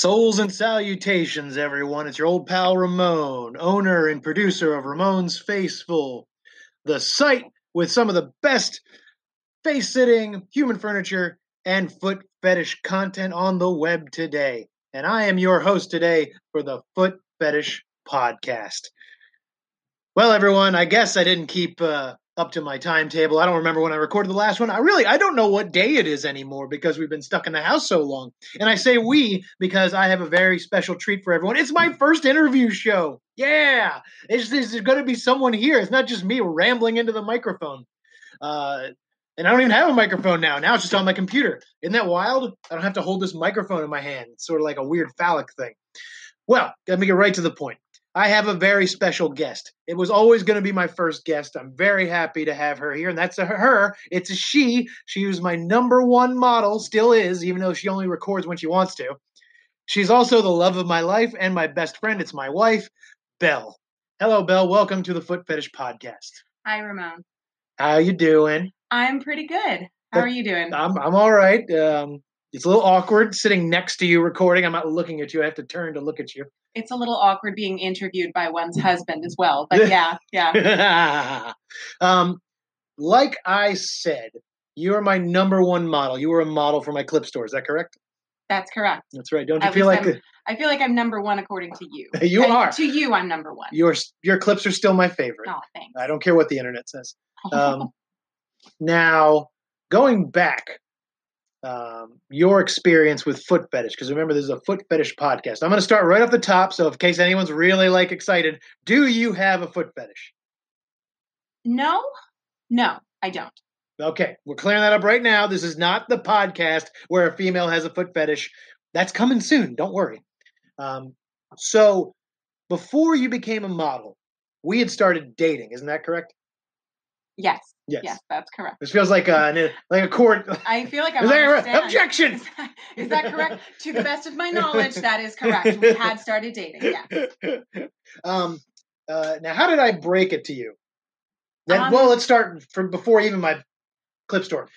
Souls and salutations, everyone. It's your old pal Ramon, owner and producer of Ramon's Facefull, the site with some of the best face sitting, human furniture, and foot fetish content on the web today. And I am your host today for the Foot Fetish Podcast. Well, everyone, I guess I didn't keep uh, up to my timetable. I don't remember when I recorded the last one. I really I don't know what day it is anymore because we've been stuck in the house so long. And I say we because I have a very special treat for everyone. It's my first interview show. Yeah, it's, there's going to be someone here. It's not just me rambling into the microphone. Uh, and I don't even have a microphone now. Now it's just on my computer. Isn't that wild? I don't have to hold this microphone in my hand. It's sort of like a weird phallic thing. Well, let me get right to the point. I have a very special guest. It was always going to be my first guest. I'm very happy to have her here, and that's a her. It's a she. She was my number one model, still is, even though she only records when she wants to. She's also the love of my life and my best friend. It's my wife, Bell. Hello, Bell. Welcome to the Foot Fetish Podcast. Hi, Ramon. How you doing? I'm pretty good. How are you doing? I'm I'm all right. Um, it's a little awkward sitting next to you recording. I'm not looking at you. I have to turn to look at you. It's a little awkward being interviewed by one's husband as well. But yeah, yeah. um, like I said, you are my number one model. You were a model for my clip store. Is that correct? That's correct. That's right. Don't you feel like I'm- I feel like I'm number one according to you. You And are. To you, I'm number one. your your clips are still my favorite? oh, thanks. I don't care what the internet says. Um, now, going back, um, your experience with foot fetish, because remember, this is a foot fetish podcast. I'm going to start right off the top. So, in case anyone's really like excited, do you have a foot fetish? no, no, I don't. Okay, we're clearing that up right now. This is not the podcast where a female has a foot fetish. That's coming soon. Don't worry. Um, so, before you became a model, we had started dating. Isn't that correct? Yes, Yes. yes, that's correct. This feels like a like a court. I feel like I'm Is on objection? Is that, is that correct? to the best of my knowledge, that is correct. We had started dating. Yeah. um, uh, now, how did I break it to you? Then, Um, well, let's start from before even my clip store.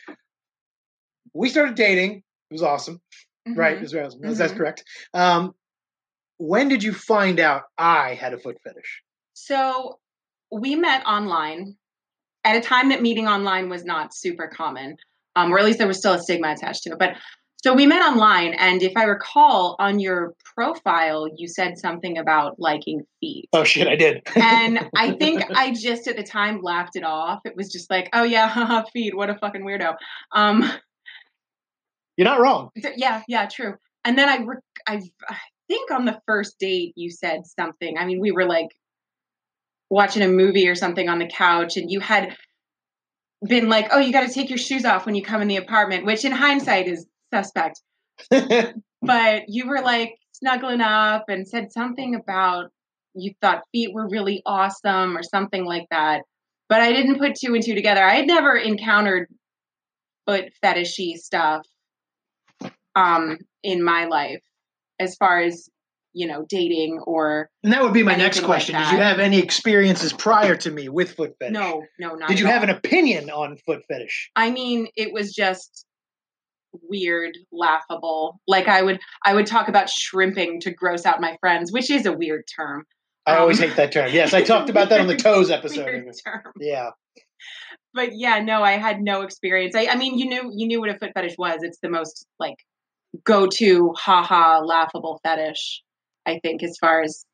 We started dating. It was awesome, right? Mhm. Is That's, that's correct. Um, when did you find out I had a foot fetish? So we met online at a time that meeting online was not super common, um, or at least there was still a stigma attached to it. But so we met online, and if I recall, on your profile, you said something about liking feet. Oh shit, I did. And I think I just at the time laughed it off. It was just like, oh yeah, haha, feet, what a fucking weirdo. Um, You're not wrong. th- yeah, yeah, true. And then I, re- I, I think on the first date you said something. I mean, we were like watching a movie or something on the couch, and you had been like, "Oh, you got to take your shoes off when you come in the apartment," which in hindsight is suspect. But you were like snuggling up and said something about you thought feet were really awesome or something like that. But I didn't put two and two together. I had never encountered foot fetishy stuff um in my life as far as you know dating or and that would be my next Anything like question. Did you have any experiences prior to me with foot fetish? no no not Did you have an opinion on foot fetish? i mean it was just weird laughable like i would i would talk about shrimping to gross out my friends which is a weird term I always Um, hate that term. Yes, I talked about that on the toes episode. weird term. Yeah. but yeah no i had no experience I, I mean you knew you knew what a foot fetish was it's the most like go-to haha laughable fetish i think as far as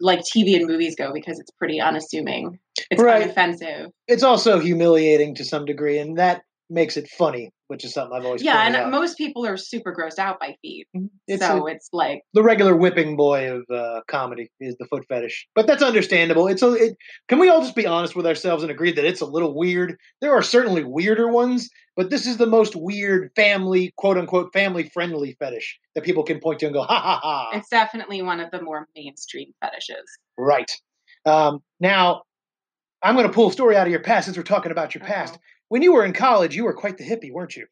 like tv and movies go because it's pretty unassuming it's Right. unoffensive It's also humiliating to some degree, and that makes it funny, which is something I've always yeah and out. most people are super grossed out by feet It's so a- it's like the regular whipping boy of uh, comedy is the foot fetish, but that's understandable. It's a. It, can we all just be honest with ourselves and agree that it's a little weird? There are certainly weirder ones, but this is the most weird family, quote unquote, family friendly fetish that people can point to and go, ha ha ha. it's definitely one of the more mainstream fetishes Right. Um, now, I'm going to pull a story out of your past since we're talking about your Uh-huh. When you were in college, you were quite the hippie, weren't you?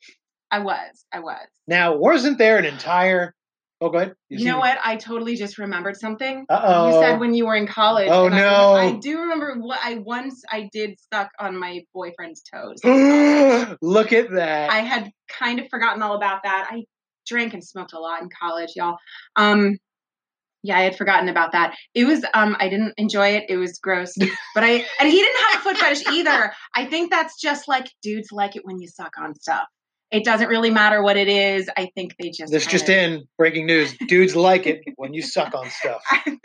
i was i was Now, wasn't there an entire? Oh, go ahead. you know what i totally just remembered something Uh oh. You said when you were in college. Oh, and I- no. I, do remember what I once I did suck on my boyfriend's toes. Look at that. I had kind of forgotten all about that. I drank and smoked a lot in college, y'all. Um, yeah, I had forgotten about that. It was um I didn't enjoy it. It was gross. But I and he didn't have a foot fetish either. I think that's just like dudes like it when you suck on stuff. It doesn't really matter what it is. I think they just This just of- in breaking news. Dudes like it when you suck on stuff. and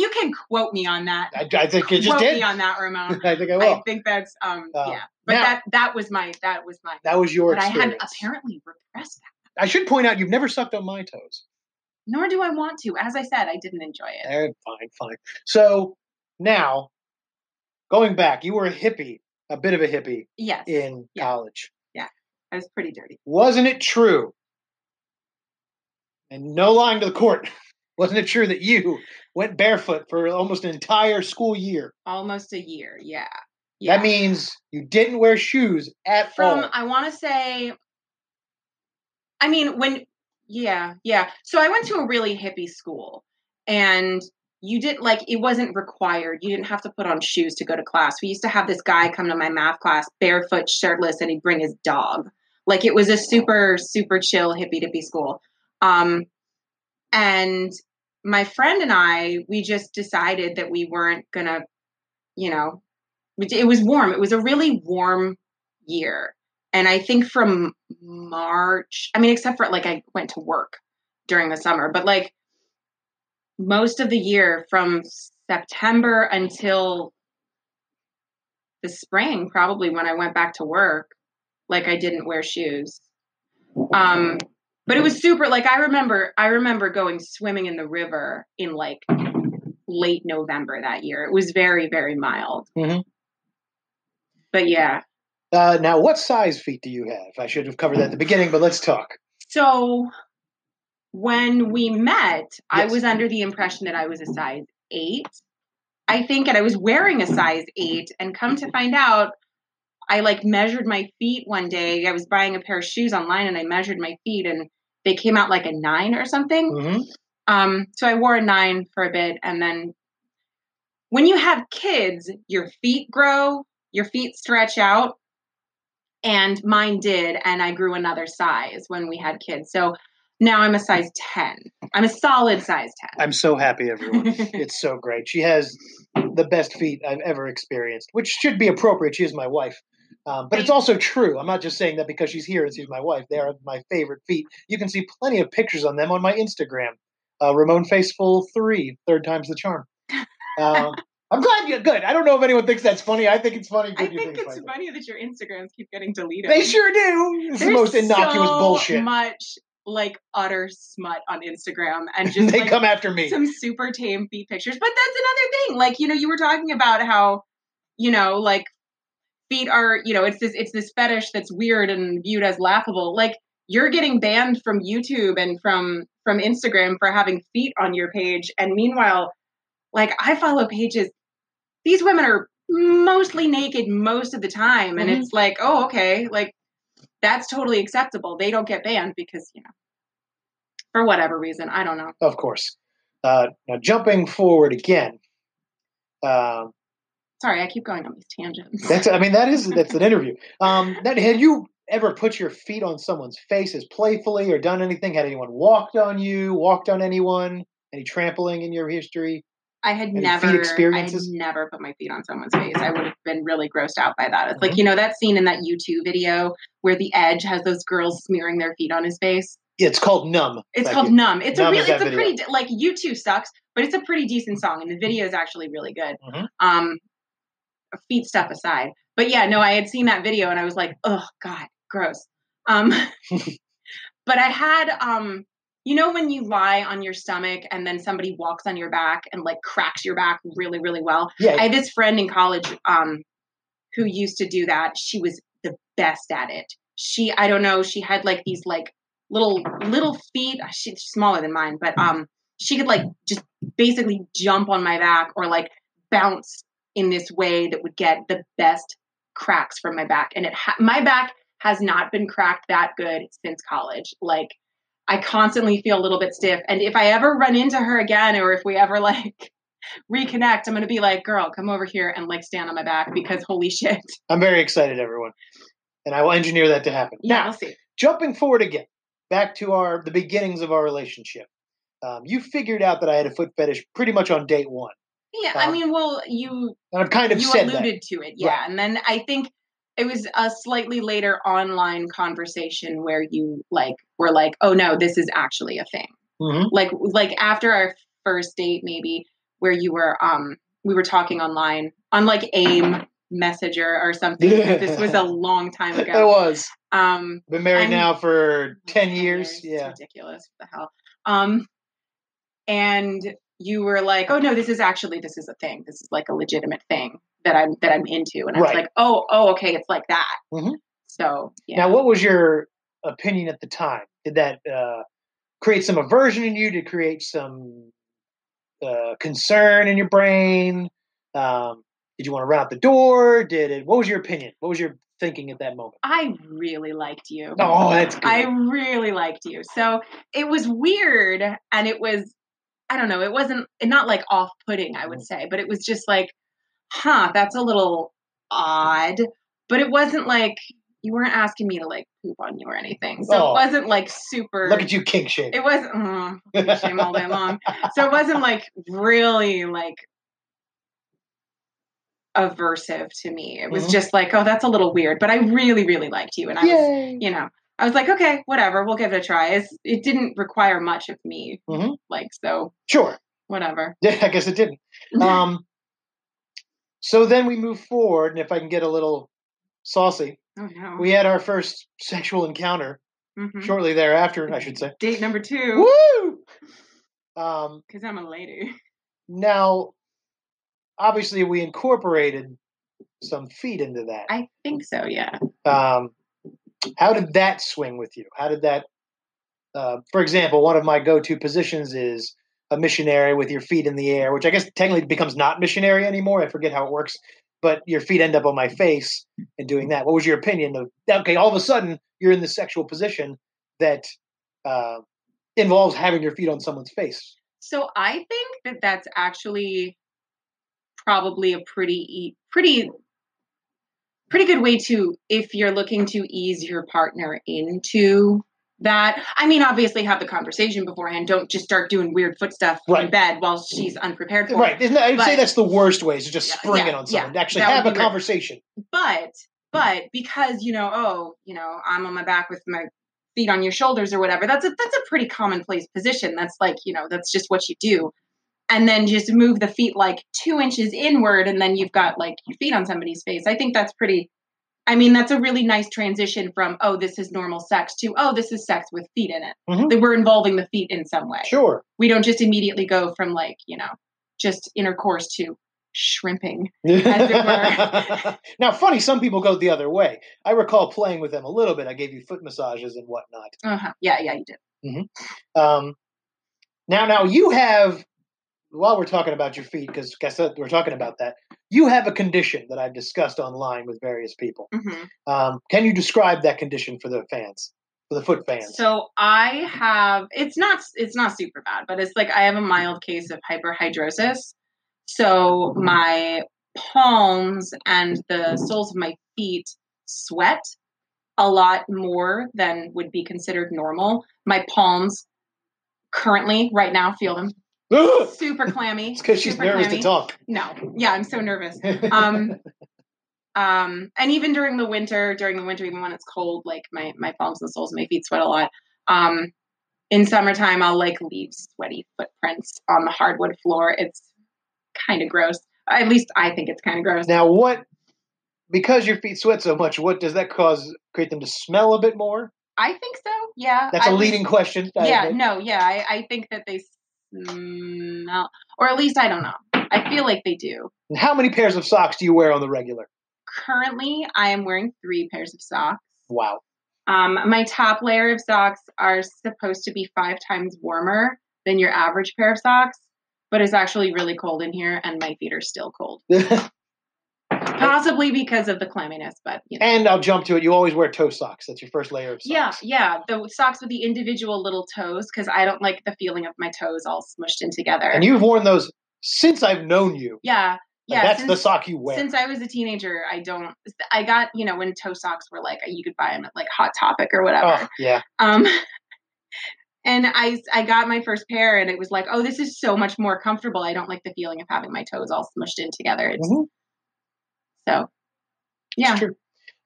you can quote me on that. I, I think you just quote did. me on that, Ramon. I think I will. I think that's um Uh, yeah. But now- that that was my that was my That was your but I had apparently repressed that. I should point out you've never sucked on my toes. Nor do I want to. As I said, I didn't enjoy it. Eh, fine, fine. So now, going back, you were a hippie, a bit of a hippie Yes. in Yeah. college. Yeah, I was pretty dirty. Wasn't it true? And no lying to the court. Wasn't it true that you went barefoot for almost an entire school year? Almost a year, yeah. Yeah. That means you didn't wear shoes at from all. I want to say I mean when yeah, yeah. So I went to a really hippie school and you didn't like it wasn't required. You didn't have to put on shoes to go to class. We used to have this guy come to my math class barefoot, shirtless and he'd bring his dog. Like it was a super super chill hippie dippy school. Um and my friend and I we just decided that we weren't to you know it was warm. It was a really warm year. And I think from March, I mean, except for like I went to work during the summer, but like most of the year from September until the spring, probably when I went back to work, like I didn't wear shoes. Um, but it was super, like I remember, I remember going swimming in the river in like late November that year. It was very, very mild. Mhm. But yeah, Uh, now, what size feet do you have? I should have covered that at the beginning, but let's talk. So when we met, I was under the impression that I was a size eight. I think, and I was wearing a size eight, and come to find out, I like measured my feet one day. I was buying a pair of shoes online and I measured my feet and they came out like a nine or something. hmm Um, so I wore a nine for a bit, and then when you have kids, your feet grow, your feet stretch out, and mine did, and I grew another size when we had kids. So now I'm a size ten. I'm a solid size ten. I'm so happy, everyone. it's so great. She has the best feet I've ever experienced, which should be appropriate. She is my wife. Um, but it's also true. I'm not just saying that because she's here and she's my wife. They are my favorite feet. You can see plenty of pictures on them on my Instagram. Uh, Ramon Facefull 3, third time's the charm. Um, I'm glad you're good. I don't know if anyone thinks that's funny. I think it's funny. I you think it's funny. funny that your Instagrams keep getting deleted. They sure do. It's the most innocuous so bullshit. Much like utter smut on Instagram, and just they like, come after me. some super tame feet pictures. But that's another thing. Like, you know, you were talking about how, you know, like feet are, you know, it's this it's this fetish that's weird and viewed as laughable. Like you're getting banned from YouTube and from from Instagram for having feet on your page. And meanwhile, like I follow pages, these women are mostly naked most of the time. And Mhm. it's like, oh, okay, like that's totally acceptable. They don't get banned because, you know, for whatever reason. I don't know. Of course. Uh, now, jumping forward again. Um, Sorry, I keep going on these tangents. That's I mean that is that's an interview. Um that had you ever put your feet on someone's faces playfully or done anything? Had anyone walked on you, walked on anyone? Any trampling in your history? I had never, I had experiences? never put my feet on someone's face. I would have been really grossed out by that. It's Mm-hmm. like you know that scene in that U2 video where the Edge has those girls smearing their feet on his face. Yeah, it's called Numb. It's called you. Numb. It's Numb a really it's a video. pretty like U2 sucks, but it's a pretty decent song, and the video is actually really good. Mhm. Um, feet stuff aside, but yeah, no, I had seen that video and I was like, oh god, gross. Um, but I had um, you know when you lie on your stomach and then somebody walks on your back and like cracks your back really, really well. Yeah, I had this friend in college um, who used to do that. She was the best at it. She, I don't know, she had like these like little little feet. She's smaller than mine, but um, she could like just basically jump on my back or like bounce in this way that would get the best cracks from my back. And it, ha- my back has not been cracked that good since college. Like. I constantly feel a little bit stiff. And if I ever run into her again, or if we ever like reconnect, I'm gonna be like, girl, come over here and like stand on my back because holy shit. I'm very excited, everyone. And I will engineer that to happen. Yeah, Now, we'll see. jumping forward again, back to our the beginnings of our relationship. Um, you figured out that I had a foot fetish pretty much on date one, Yeah, I Um, mean, well, you and I've kind of you alluded to it, yeah. Right. And then I think it was a slightly later online conversation where you like were like, "Oh no, this is actually a thing." Mhm. Like like after our first date, maybe where you were um we were talking online on like AIM Messenger or something. this was a long time ago. It was. Um, Been married I'm- now for ten 10 years. Yeah. ridiculous. What the hell? Um, and you were like, "Oh no, this is actually this is a thing. This is like a legitimate thing that I'm that I'm into." And I was Right. like, "Oh, oh, okay, it's like that." Mhm. So yeah, Now, what was your opinion at the time? Did that uh, create some aversion in you? Did it create some uh, concern in your brain? Um, did you want to run out the door? Did it? What was your opinion? What was your thinking at that moment? I really liked you. Oh, that's good. I really liked you. So it was weird, and it was I don't know. It wasn't not like off putting, I would Mm-hmm. say, but it was just like, huh, that's a little odd. But it wasn't like you weren't asking me to like poop on you or anything. So Oh. it wasn't like super. Look at you, kink shame. It wasn't mm, kink shame all day long. So it wasn't like really like aversive to me. It was Mhm. just like, oh, that's a little weird. But I really, really liked you, and I was, you know, I was like, okay, whatever, we'll give it a try. It's, it didn't require much of me, Mhm. like so, Sure. whatever. Yeah, I guess it didn't. Um, so then we move forward, and if I can get a little saucy, oh no. we had our first sexual encounter Mhm. shortly thereafter, I should say. Date number two, Woo! Um, because I'm a lady. now, obviously, we incorporated some feet into that. I think so. Yeah. Um, how did that swing with you? How did that, uh, for example, one of my go-to positions is a missionary with your feet in the air, which I guess technically becomes not missionary anymore. I forget how it works, but your feet end up on my face and doing that. What was your opinion of? Okay, all of a sudden you're in this sexual position that uh, involves having your feet on someone's face. So I think that that's actually probably a pretty pretty pretty good way to if you're looking to ease your partner into that. I mean, obviously have the conversation beforehand. Don't just start doing weird foot stuff in bed while she's unprepared for it. Right? it. That, I'd say that's the worst way is to just spring yeah, it on someone. yeah. Actually, have a be weird. conversation. But but because you know, oh, you know, I'm on my back with my feet on your shoulders or whatever. That's a that's a pretty commonplace position. That's like you know, that's just what you do. And then just move the feet like two inches inward, and then you've got like your feet on somebody's face. I think that's pretty. I mean, that's a really nice transition from oh, this is normal sex to oh, this is sex with feet in it. Mhm. That we're involving the feet in some way. Sure. We don't just immediately go from like you know, just intercourse to shrimping. As it were. now, funny, some people go the other way. I recall playing with them a little bit. I gave you foot massages and whatnot. Uh-huh. Yeah, yeah, you did. Um, now, now you have. While we're talking about your feet, because guess what, we're talking about that. You have a condition that I've discussed online with various people. hmm Um, can you describe that condition for the fans, for the foot fans? So I have it's not it's not super bad, but it's like I have a mild case of hyperhidrosis. So my palms and the soles of my feet sweat a lot more than would be considered normal. My palms currently right now feel them super clammy. because she's super nervous clammy. to talk. No. Yeah, I'm so nervous. Um um and even during the winter during the winter even when it's cold like my my palms and soles my feet sweat a lot um in summertime i'll like leave sweaty footprints on the hardwood floor it's kind of gross at least i think it's kind of gross now, what? Because your feet sweat so much, what does that cause? Create them to smell a bit more? i think so yeah That's a a leading question. I yeah no yeah I, I think that they smell or at least i don't know i feel like they do And How many pairs of socks do you wear on the regular? currently i am wearing three pairs of socks Wow. Um, my top layer of socks are supposed to be five times warmer than your average pair of socks, but it's actually really cold in here, and my feet are still cold. Possibly because of the clamminess, but you know. and I'll jump to it. You always wear toe socks. That's your first layer of socks. yeah, yeah, the socks with the individual little toes because I don't like the feeling of my toes all smushed in together. And you've worn those since I've known you. yeah, Like, yeah. that's since, the sock you wear. Since I was a teenager, I don't. I got you know when toe socks were like you could buy them at like Hot Topic or whatever. oh, yeah. Um, and I I got my first pair, and it was like, oh, this is so much more comfortable. I don't like the feeling of having my toes all smushed in together. It's, Mhm. So, yeah.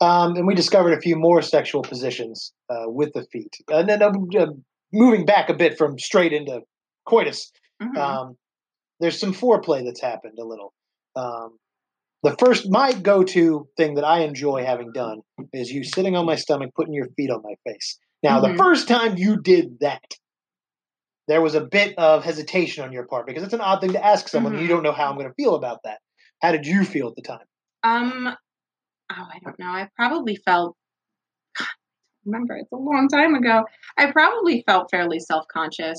Um, and we discovered a few more sexual positions uh, with the feet. And then uh, uh, moving back a bit from straight into coitus, Mhm. um, there's some foreplay that's happened a little. Um, the first, my go-to thing that I enjoy having done is you sitting on my stomach, putting your feet on my face. Now, Mhm. the first time you did that, there was a bit of hesitation on your part because it's an odd thing to ask someone. and You don't know how I'm going to feel about that. How did you feel at the time? Um, oh, I don't know. I probably felt. Remember, it's a long time ago. I probably felt fairly self conscious.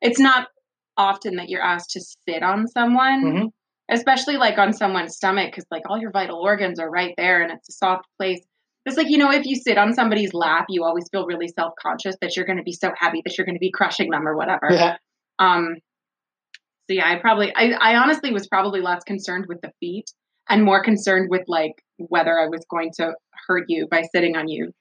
It's not often that you're asked to sit on someone, Mhm. especially like on someone's stomach, because like all your vital organs are right there and it's a soft place. It's like, you know, if you sit on somebody's lap, you always feel really self conscious that you're going to be so heavy that you're going to be crushing them or whatever. Yeah. Um, so yeah, I probably, I, I honestly was probably less concerned with the feet and more concerned with like whether I was going to hurt you by sitting on you.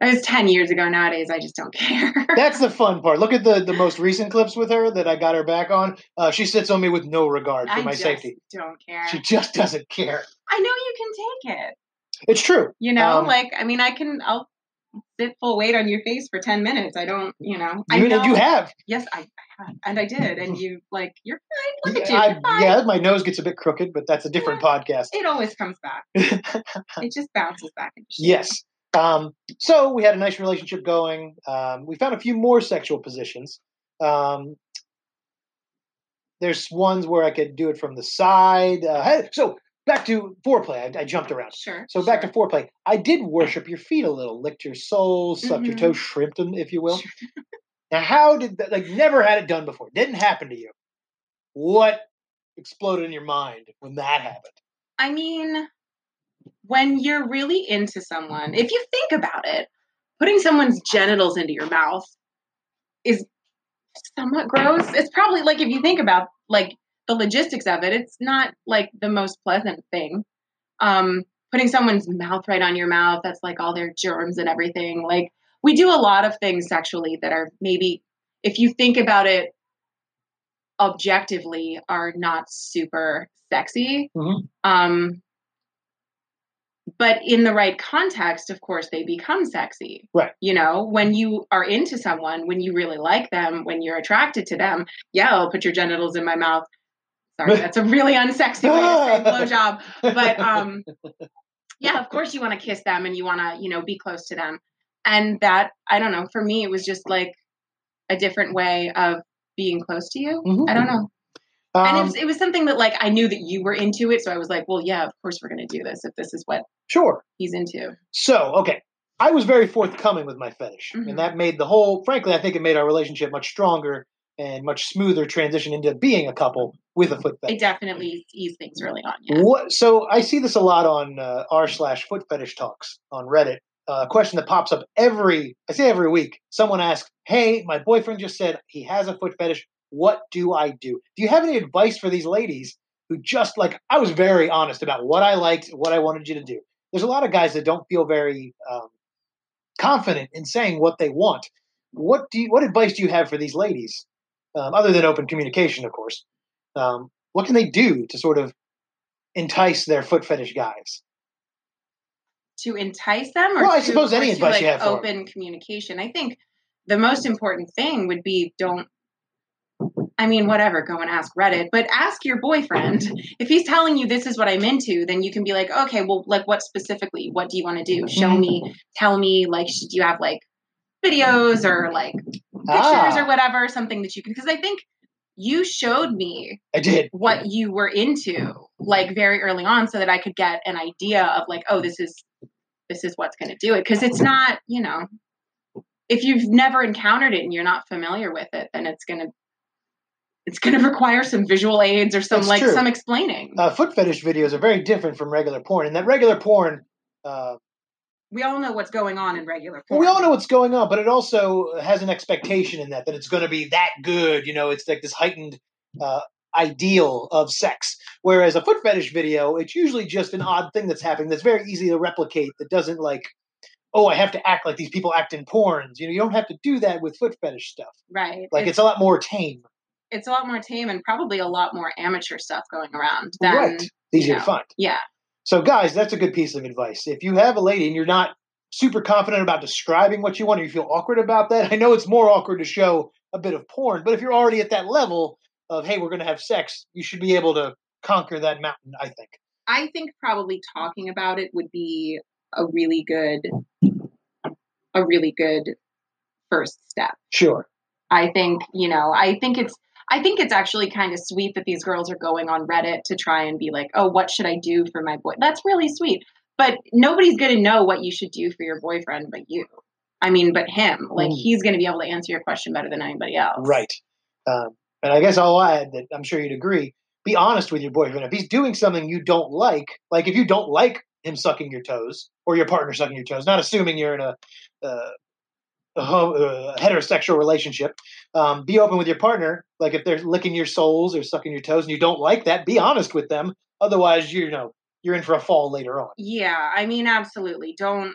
It was 10 years ago. Nowadays, I just don't care. That's the fun part. Look at the, the most recent clips with her that I got her back on. Uh, she sits on me with no regard for I my just safety. don't care. She just doesn't care. I know you can take it. It's true. You know, Um, like, I mean, I can, I'll sit full weight on your face for 10 minutes. I don't, you know, I You, know. you have. Yes, I. And I did. And you, like, you're fine. Look at you. I, yeah, my nose gets a bit crooked, but that's a different podcast. It always comes back. it just bounces back yes. Um, so we had a nice relationship going. Um, we found a few more sexual positions. Um, there's ones where I could do it from the side. Uh, so back to foreplay. I, I jumped around. Sure. So back sure. to foreplay. I did worship your feet a little, licked your soles, sucked your Mhm. toes, shrimped them, if you will. now, how did that? Like, never had it done before. Didn't happen to you. What exploded in your mind when that happened? I mean, when you're really into someone, if you think about it, putting someone's genitals into your mouth is somewhat gross. It's probably like if you think about like the logistics of it, it's not like the most pleasant thing. Um, putting someone's mouth right on your mouth, that's like all their germs and everything. Like we do a lot of things sexually that are maybe if you think about it objectively are not super sexy. Mhm. Um, but in the right context, of course, they become sexy. Right. You know, when you are into someone, when you really like them, when you're attracted to them, yeah, I'll put your genitals in my mouth. Sorry, that's a really unsexy way to say blowjob. But um, yeah, of course you want to kiss them and you want to, you know, be close to them. And that, I don't know, for me, it was just like a different way of being close to you. Mhm. I don't know. and it Um, was, it was something that like I knew that you were into it. So I was like, well, yeah, of course we're going to do this if this is what sure. he's into. So, okay. I was very forthcoming with my fetish, Mhm. and that made the whole, frankly, I think it made our relationship much stronger and much smoother transition into being a couple with a foot fetish. It definitely eased things early on. Yeah. What? So I see this a lot on uh, r slash foot fetish talks on Reddit. Uh, a question that pops up every, I say every week. Someone asks, "Hey, my boyfriend just said he has a foot fetish. What do I do? Do you have any advice for these ladies who just like I was very honest about what I liked, what I wanted you to do? There's a lot of guys that don't feel very um, confident in saying what they want. What do you, what advice do you have for these ladies, um, other than open communication, of course? Um, what can they do to sort of entice their foot fetish guys? To entice them, or Well, I to- suppose any advice like, you have open communication. I think the most important thing would be don't. I mean, whatever. Go and ask Reddit, but ask your boyfriend if he's telling you this is what I'm into. Then you can be like, okay, well, like what specifically? What do you want to do? Show Mhm. me. Tell me. Like, should you have like videos or like pictures Ah, or whatever? Something that you can. Because I think you showed me I did. what you were into like very early on so that I could get an idea of like oh this is this is what's going to do it because it's not you know if you've never encountered it and you're not familiar with it then it's going to it's going to require some visual aids or some That's like true. some explaining Uh, foot fetish videos are very different from regular porn, and that regular porn. Uh, we all know what's going on in regular well, porn. we all know what's going on, but it also has an expectation in that that it's going to be that good. You know, it's like this heightened uh, ideal of sex. Whereas a foot fetish video, it's usually just an odd thing that's happening that's very easy to replicate. That doesn't like oh, I have to act like these people act in porns. You know, you don't have to do that with foot fetish stuff. right. Like it's, a lot more tame. it's a lot more tame and probably a lot more amateur stuff going around than right. It's easier you to find. yeah. So, guys, that's a good piece of advice. If you have a lady and you're not super confident about describing what you want, or you feel awkward about that, I know it's more awkward to show a bit of porn, but if you're already at that level of, hey, we're going to have sex, you should be able to conquer that mountain, I think. I think probably talking about it would be a really good a really good first step. Sure. I think, you know, I think it's I think it's actually kind of sweet that these girls are going on Reddit to try and be like, "Oh, what should I do for my boy?" That's really sweet. But nobody's going to know what you should do for your boyfriend but you. I mean, but him. Like Mm. he's going to be able to answer your question better than anybody else. Right. Um, and I guess I'll add that I'm sure you'd agree. Be honest with your boyfriend. If he's doing something you don't like, like if you don't like him sucking your toes or your partner sucking your toes, not assuming you're in a, uh, a, ho- a heterosexual relationship, um, be open with your partner. Like if they're licking your soles or sucking your toes and you don't like that, be honest with them. Otherwise, you know you're in for a fall later on. Yeah, I mean, absolutely. Don't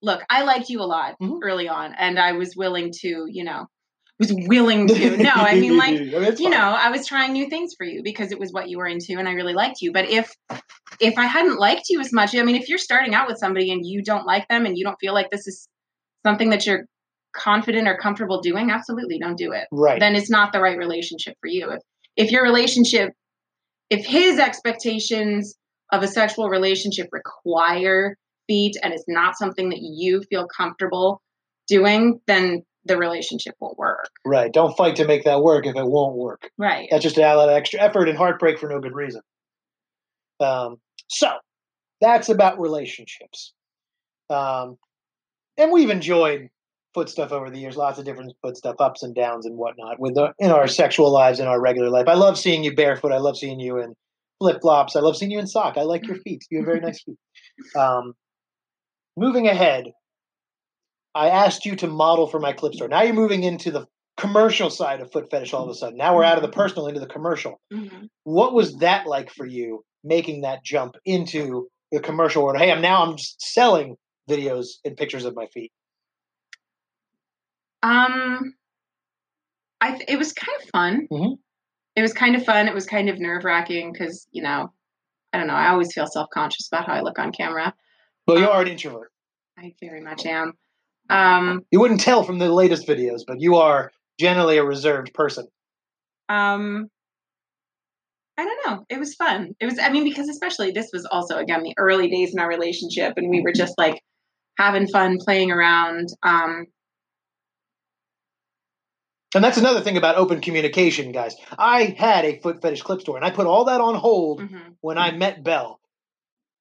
look. I liked you a lot Mhm. early on, and I was willing to, you know, was willing to. No, I mean, like, you know, I was trying new things for you because it was what you were into, and I really liked you. But if if I hadn't liked you as much, I mean, if you're starting out with somebody and you don't like them and you don't feel like this is something that you're confident or comfortable doing, absolutely don't do it right. then it's not the right relationship for you. If if your relationship, if his expectations of a sexual relationship require feet and it's not something that you feel comfortable doing, then the relationship won't work. right. Don't fight to make that work if it won't work. Right. That's just a lot of extra effort and heartbreak for no good reason. Um, so that's about relationships. Um, and we've enjoyed foot stuff over the years, lots of different foot stuff, ups and downs and whatnot, with the, in our sexual lives, in our regular life. I love seeing you barefoot. I love seeing you in flip flops. I love seeing you in sock. I like your feet. You have very nice feet. Um, moving ahead, I asked you to model for my clip store. Now you're moving into the commercial side of foot fetish all of a sudden. Now we're out of the personal into the commercial. Mhm. What was that like for you making that jump into the commercial world? Hey, I'm now I'm just selling videos and pictures of my feet. Um, I th- it was kind of fun. Mhm. It was kind of fun. It was kind of nerve wracking because you know, I don't know. I always feel self conscious about how I look on camera. Well, you Um, are an introvert. I very much am. Um, You wouldn't tell from the latest videos, but you are generally a reserved person. um i don't know it was fun it was i mean because especially this was also again the early days in our relationship and we were just like having fun playing around um And that's another thing about open communication, guys. I had a foot fetish clip store, and I put all that on hold mhm. when I met Bell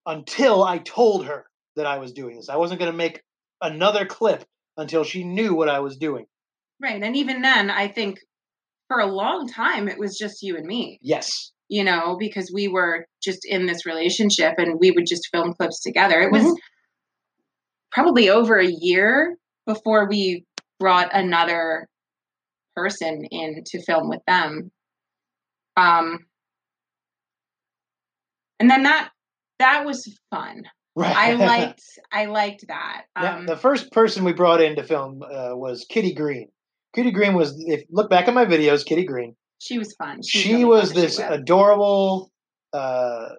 until I told her that I was doing this. I wasn't going to make another clip until she knew what I was doing. right and even then i think for a long time it was just you and me Yes. you know because we were just in this relationship and we would just film clips together it was Mhm. probably over a year before we brought another person in to film with them um and then that that was fun Right. i liked i liked that Now, um the first person we brought in to film uh, was Kitty Green. Kitty Green was, if look back at my videos, Kitty Green. she was fun She really was to this with. adorable uh,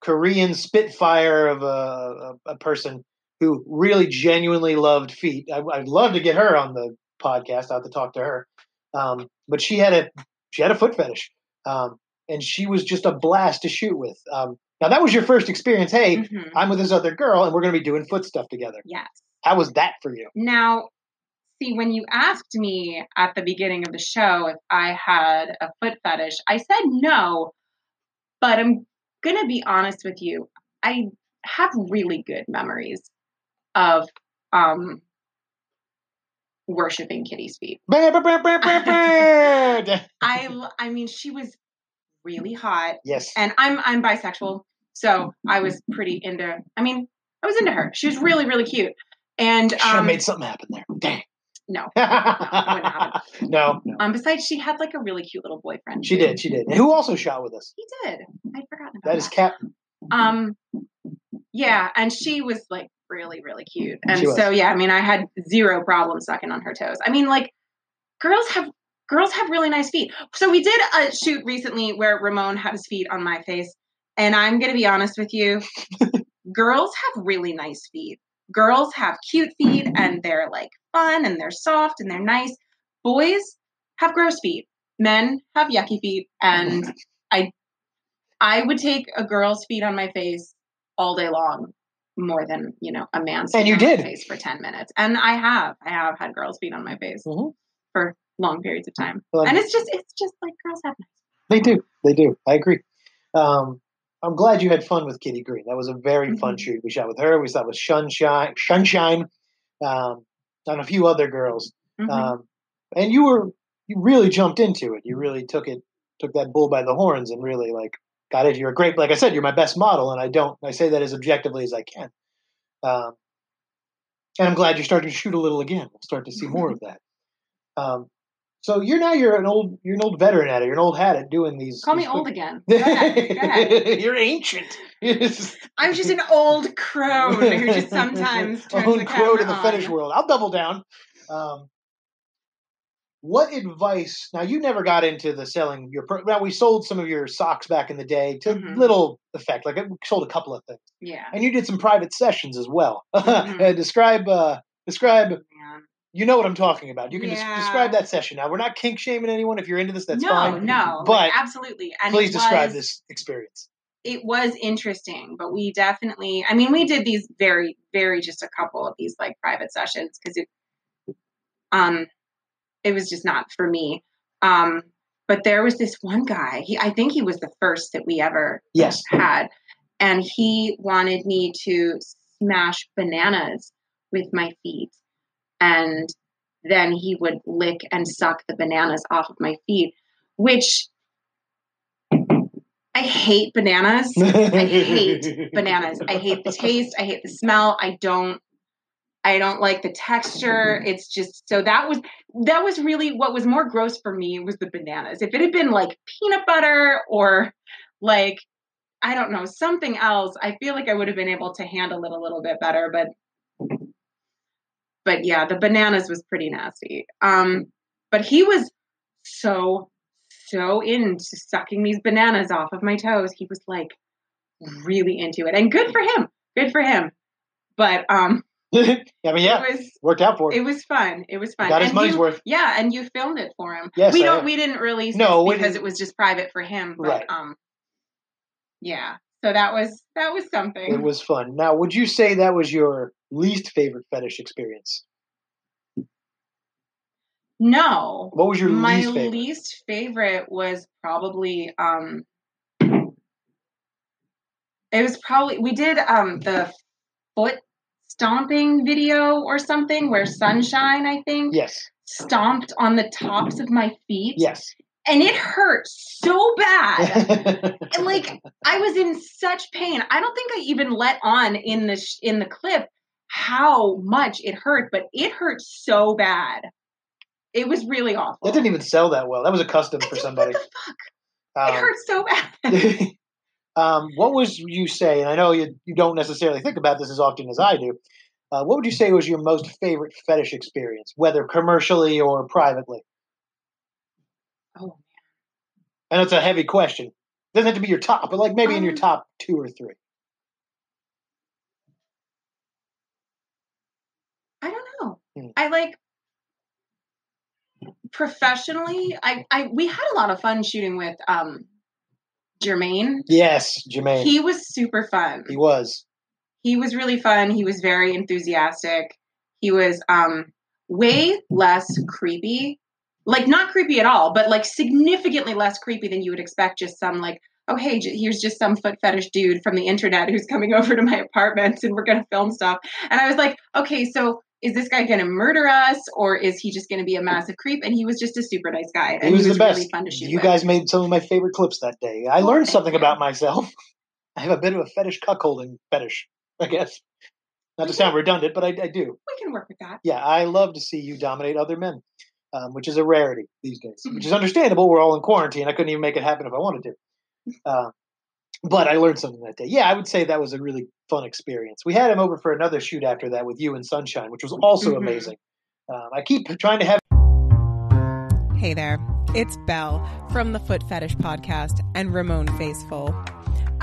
Korean spitfire of a, a, a person who really genuinely loved feet. I, I'd love to get her on the podcast. I have to talk to her. Um, but she had a she had a foot fetish, um, and she was just a blast to shoot with. Um, now that was your first experience. Hey, Mhm. I'm with this other girl, and we're going to be doing foot stuff together. yes How was that for you? Now, see, when you asked me at the beginning of the show if I had a foot fetish, I said no, but I'm going to be honest with you. I have really good memories of um, worshiping Kitty's feet. I I mean, she was really hot, yes. and I'm I'm bisexual, so I was pretty into. I mean, I was into her. She was really really cute, and Should have um, made something happen there. Dang. no, no, no, no. Um, besides, she had like a really cute little boyfriend. She too. did. She did. And who also shot with us? He did. I'd forgotten about That is Cap. Um, yeah, and she was like really, really cute. And so, yeah, I mean, I had zero problem sucking on her toes. I mean, like, girls have girls have really nice feet. So we did a shoot recently where Ramon had his feet on my face, and I'm gonna be honest with you, girls have really nice feet. Girls have cute feet, and they're like fun, and they're soft, and they're nice. Boys have gross feet. Men have yucky feet, and I, I would take a girl's feet on my face all day long more than you know a man's And you did. face for 10 minutes and i have i have had girls feet on my face Mhm. for long periods of time Well, and it's just it's just like girls have nice. They do. They do. I agree. Um, I'm glad you had fun with Kitty Green. That was a very fun Mhm. shoot. We shot with her. We shot with Sunshine, Sunshine, um, and a few other girls. Mhm. Um, and you were you really jumped into it. You really took it took that bull by the horns and really like got it. You're a great. Like I said, you're my best model, and I don't. I say that as objectively as I can. Um, and I'm glad you're starting to shoot a little again. We'll start to see more of that. Um, so you're now you're an old you're an old veteran at it. You're an old hat at doing these. call me these old again go ahead, go ahead. you're ancient. I'm just an old crone who just sometimes turns crowd camera in the fetish world. I'll double down. Um, what advice? Now you never got into the selling your. pro- Now we sold some of your socks back in the day to Mhm. little effect. Like we sold a couple of things, yeah and you did some private sessions as well. Mhm. Uh, describe. Uh, describe. man. You know what I'm talking about. You can des- describe that session. Now we're not kink shaming anyone. If you're into this, that's no fine. no But like, absolutely and Please describe was- this experience. it was interesting, but we definitely, I mean, we did these very, very just a couple of these like private sessions because it, um, it was just not for me. Um, but there was this one guy, he, I think he was the first that we ever Yes. had, and he wanted me to smash bananas with my feet. And then he would lick and suck the bananas off of my feet, which I hate bananas. I hate bananas. I hate the taste. I hate the smell. I don't I don't like the texture. It's just so that was that was really what was more gross for me was the bananas. If it had been like peanut butter or like I don't know, something else, I feel like I would have been able to handle it a little bit better, but but yeah, the bananas was pretty nasty. Um but he was so so into sucking these bananas off of my toes. He was like really into it. And good for him. Good for him. But um I mean, yeah, it was worked out for it him. was fun. It was fun. Got his And money's you- worth. Yeah, and you filmed it for him. Yes, we I don't have. we didn't release No, it because it was just private for him. But Right. um yeah. So that was that was something. It was fun. Now, would you say that was your least favorite fetish experience? no. What was your my least favorite? least favorite was probably um it was probably we did um the foot stomping video or something where sunshine i think Yes. stomped on the tops of my feet Yes. And it hurt so bad and like i was in such pain i don't think i even let on in the sh- in the clip how much it hurt but it hurt so bad it was really awful that didn't even sell that well. That was a custom for somebody. what the fuck it Um, hurt so bad um, what was you say? And I know you, you don't necessarily think about this as often as I do. Uh, what would you say was your most favorite fetish experience, whether commercially or privately? Oh man. And it's a heavy question. Doesn't have to be your top, but like maybe in your Um, top two or three. I don't know. Hmm. I like professionally. I, I we had a lot of fun shooting with um Jermaine. Yes, Jermaine. He, He was super fun. He was. He was really fun. He was very enthusiastic. He was um way less creepy. Like not creepy at all, but like significantly less creepy than you would expect just some like oh hey j- here's just some foot fetish dude from the internet who's coming over to my apartment and we're going to film stuff. And I was like, okay, so is this guy going to murder us or is he just going to be a massive creep? And he was just a super nice guy. And He was, the best. really fun to shoot you with. guys made some of my favorite clips that day. I learned something you. about myself. I have a bit of a fetish cuckolding fetish, I guess. Not to mm-hmm. sound redundant, but I, I do. we can work with that. Yeah, I love to see you dominate other men, um, which is a rarity these days, Mm-hmm. which is understandable. We're all in quarantine. I couldn't even make it happen if I wanted to. Uh, but I learned something that day. Yeah, I would say that was a really fun experience. We had him over for another shoot after that with you and Sunshine, which was also mm-hmm. amazing. Um, I keep trying to have. Hey there, it's Bell from the Foot Fetish Podcast and Ramon Facefull.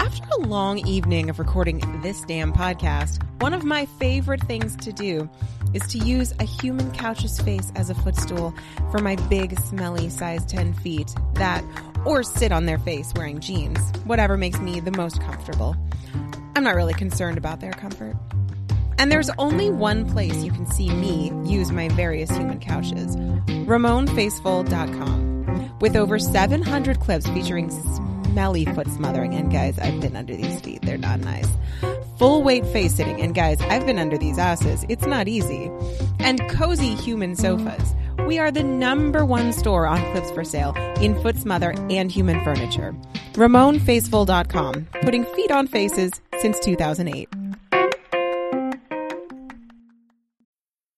After a long evening of recording this damn podcast, one of my favorite things to do is to use a human couch's face as a footstool for my big, smelly size 10 feet that, or sit on their face wearing jeans, whatever makes me the most comfortable. I'm not really concerned about their comfort. And there's only one place you can see me use my various human couches RamonFacefull.com. With over 700 clips featuring smelly foot smothering. And guys, I've been under these feet. They're not nice. Full weight face sitting. And guys, I've been under these asses. It's not easy. And cozy human sofas. We are the number one store on clips for sale in foot smother and human furniture. RamonFacefull.com. Putting feet on faces since 2008.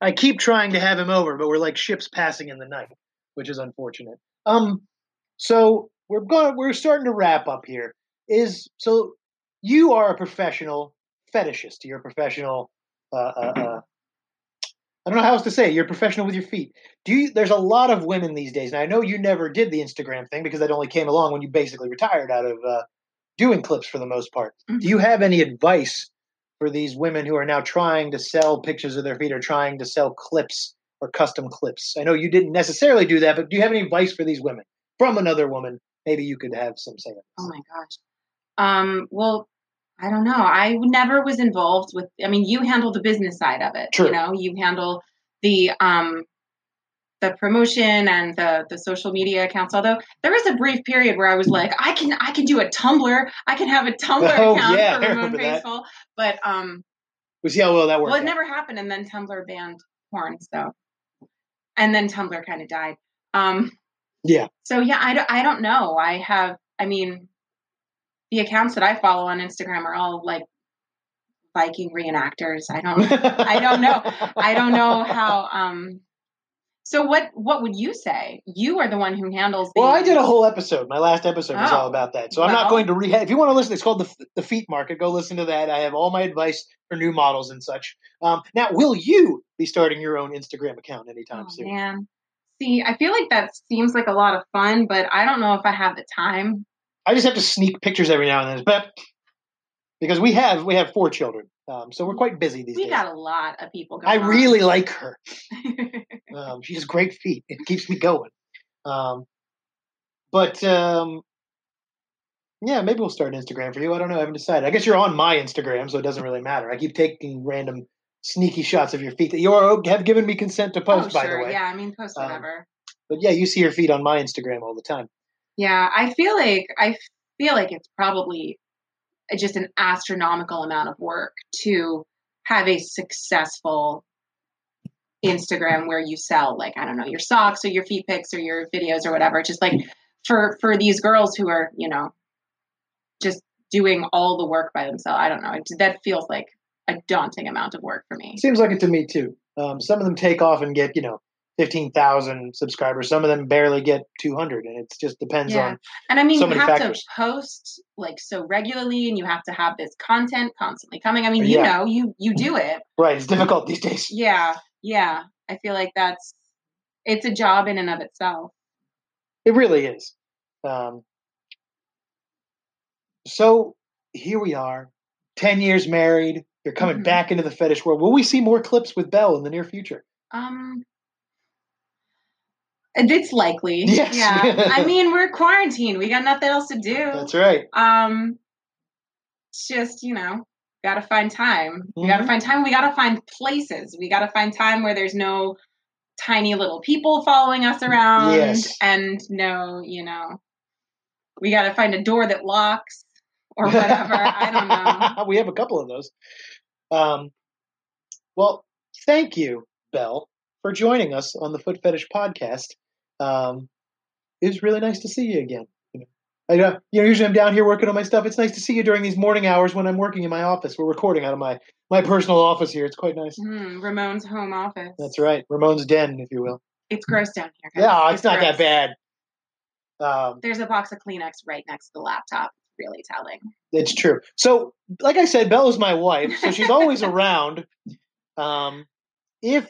I keep trying to have him over, but we're like ships passing in the night, which is unfortunate. Um, so we're going. We're starting to wrap up here. Is so you are a professional fetishist. You're a professional. Uh, uh, uh, I don't know how else to say. It. You're a professional with your feet. Do you? There's a lot of women these days, and I know you never did the Instagram thing because that only came along when you basically retired out of uh, doing clips for the most part. Mm-hmm. Do you have any advice for these women who are now trying to sell pictures of their feet or trying to sell clips or custom clips? I know you didn't necessarily do that, but do you have any advice for these women from another woman? Maybe you could have some say. Oh my gosh. Um, well, I don't know. I never was involved with. I mean, you handle the business side of it. True. You know, you handle the um the promotion and the the social media accounts. Although there was a brief period where I was like, I can I can do a Tumblr. I can have a Tumblr oh, account yeah, for Ramon Facefull. But um, we see how well that worked. Well, it out. never happened, and then Tumblr banned porn. So, and then Tumblr kind of died. Um, yeah. So yeah, I don't, I don't know. I have. I mean, the accounts that I follow on Instagram are all like Viking reenactors. I don't. I don't know. I don't know how. Um, so what what would you say? You are the one who handles. The... Well, I did a whole episode. My last episode was all oh, about that. So well, I'm not going to re. If you want to listen, it's called the the Feet Market. Go listen to that. I have all my advice for new models and such. Um, now, will you be starting your own Instagram account anytime oh, soon? Man, see, I feel like that seems like a lot of fun, but I don't know if I have the time. I just have to sneak pictures every now and then, but because we have we have four children. Um, so we're quite busy these we days. We got a lot of people I on. really like her. um, she has great feet. It keeps me going. Um, but um, yeah, maybe we'll start an Instagram for you. I don't know. I haven't decided. I guess you're on my Instagram, so it doesn't really matter. I keep taking random sneaky shots of your feet that you are, have given me consent to post. Oh, sure. by the way, yeah. I mean, post um, whatever. but yeah, you see your feet on my Instagram all the time. Yeah, I feel like I feel like it's probably just an astronomical amount of work to have a successful Instagram where you sell like I don't know your socks or your feet pics or your videos or whatever. Just like for for these girls who are you know just doing all the work by themselves. I don't know. That feels like a daunting amount of work for me. Seems like it to me too. Um, some of them take off and get you know 15,000 subscribers. Some of them barely get 200 and it just depends yeah. on And I mean, so you have factors. to post like so regularly and you have to have this content constantly coming. I mean, you yeah. know, you you do it. Right, it's difficult these days. Yeah. Yeah. I feel like that's it's a job in and of itself. It really is. Um so here we are, 10 years married. You're coming Mhm. back into the fetish world. Will we see more clips with Bell in the near future? Um, it's likely. Yes. Yeah. I mean, we're quarantined. We got nothing else to do. That's right. Um, it's just you know, gotta find time. We gotta Mhm. find time. We gotta find places. We gotta find time where there's no tiny little people following us around, Yes. and no, you know, we gotta find a door that locks or whatever. I don't know. we have a couple of those. Um, well, thank you, Bell, for joining us on the Foot Fetish podcast. Um, it was really nice to see you again. You know, I, uh, you know, usually I'm down here working on my stuff. It's nice to see you during these morning hours when I'm working in my office. We're recording out of my my personal office here. It's quite nice. Hmm, Ramon's home office. That's right, Ramon's den, if you will. It's gross down here. guys. Yeah, it's not that bad. Um, There's a box of Kleenex right next to the laptop. It's really telling. It's true. So, like I said, Bella's my wife, so she's always around. Um, if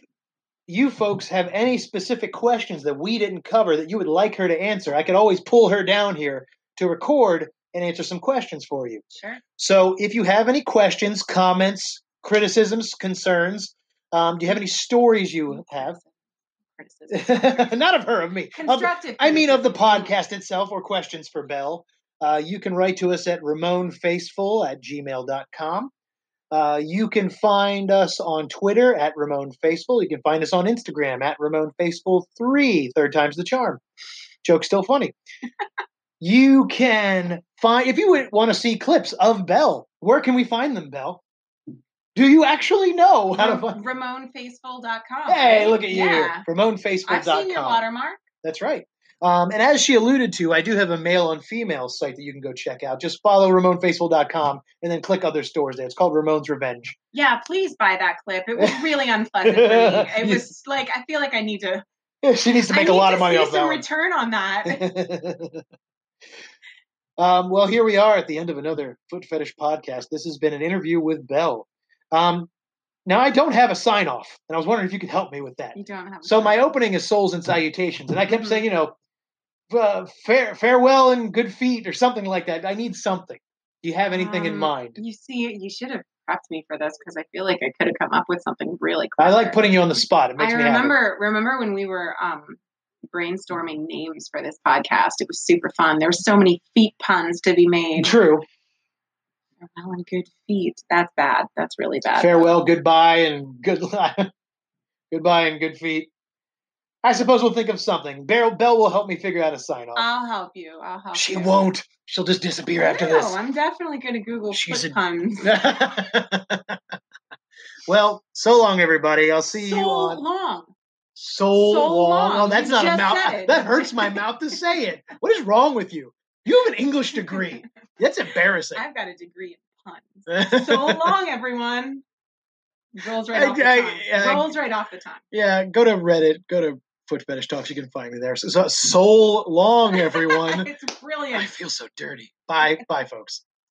you folks have any specific questions that we didn't cover that you would like her to answer, I could always pull her down here to record and answer some questions for you. Sure. So, if you have any questions, comments, criticisms, concerns, um, do you have any stories you have? Criticism. Not of her, of me. Of- Constructive. I mean, of the podcast itself or questions for Bell, uh, you can write to us at ramonfacefull at gmail.com. Uh, you can find us on Twitter at Ramon Facefull. You can find us on Instagram at Ramon Facefull3. Third time's the charm. Joke still funny. you can find, if you want to see clips of Bell, where can we find them, Bell? Do you actually know how to find RamonFacefull.com. Hey, right? look at you. Yeah. RamonFacefull.com. I've seen your watermark. That's right. Um, and as she alluded to, I do have a male on female site that you can go check out. Just follow RamonFacefull.com and then click other stores there. It's called Ramon's Revenge. Yeah, please buy that clip. It was really unpleasant for me. It was like I feel like I need to. she needs to make I a lot of money off that some one. return on that. um, well, here we are at the end of another Foot Fetish podcast. This has been an interview with Bell. Um, now, I don't have a sign off, and I was wondering if you could help me with that. you don't have. a So my opening is souls and salutations, and I kept Mhm. saying, you know, uh, fair, farewell and good feet or something like that. I need something. Do you have anything in Um, mind? You see, you should have prepped me for this because I feel like I could have come up with something really. Quick. I like putting you on the spot. It makes I me happy. remember remember when we were um, brainstorming names for this podcast. It was super fun. There were so many feet puns to be made. True. Farewell and good feet. That's bad. That's really bad. Farewell, goodbye, and good goodbye and good feet. I suppose we'll think of something. Bell, Bell will help me figure out a sign off. I'll help you. I'll help she you. won't. She'll just disappear after no, this. I'm definitely going to Google She's foot a- puns. well, so long, everybody. I'll see so you on long. so, so long. long. Oh, that's You not a mouth. That hurts my mouth to say it. What is wrong with you? You have an English degree. That's embarrassing. I've got a degree in puns. So long, everyone. Rolls right I- off the I- tongue. I- Rolls right off the tongue. Yeah, go to Reddit, go to Foot Fetish Talks. You can find me there. So, so, so long, everyone. it's brilliant. I feel so dirty. Bye, bye, folks.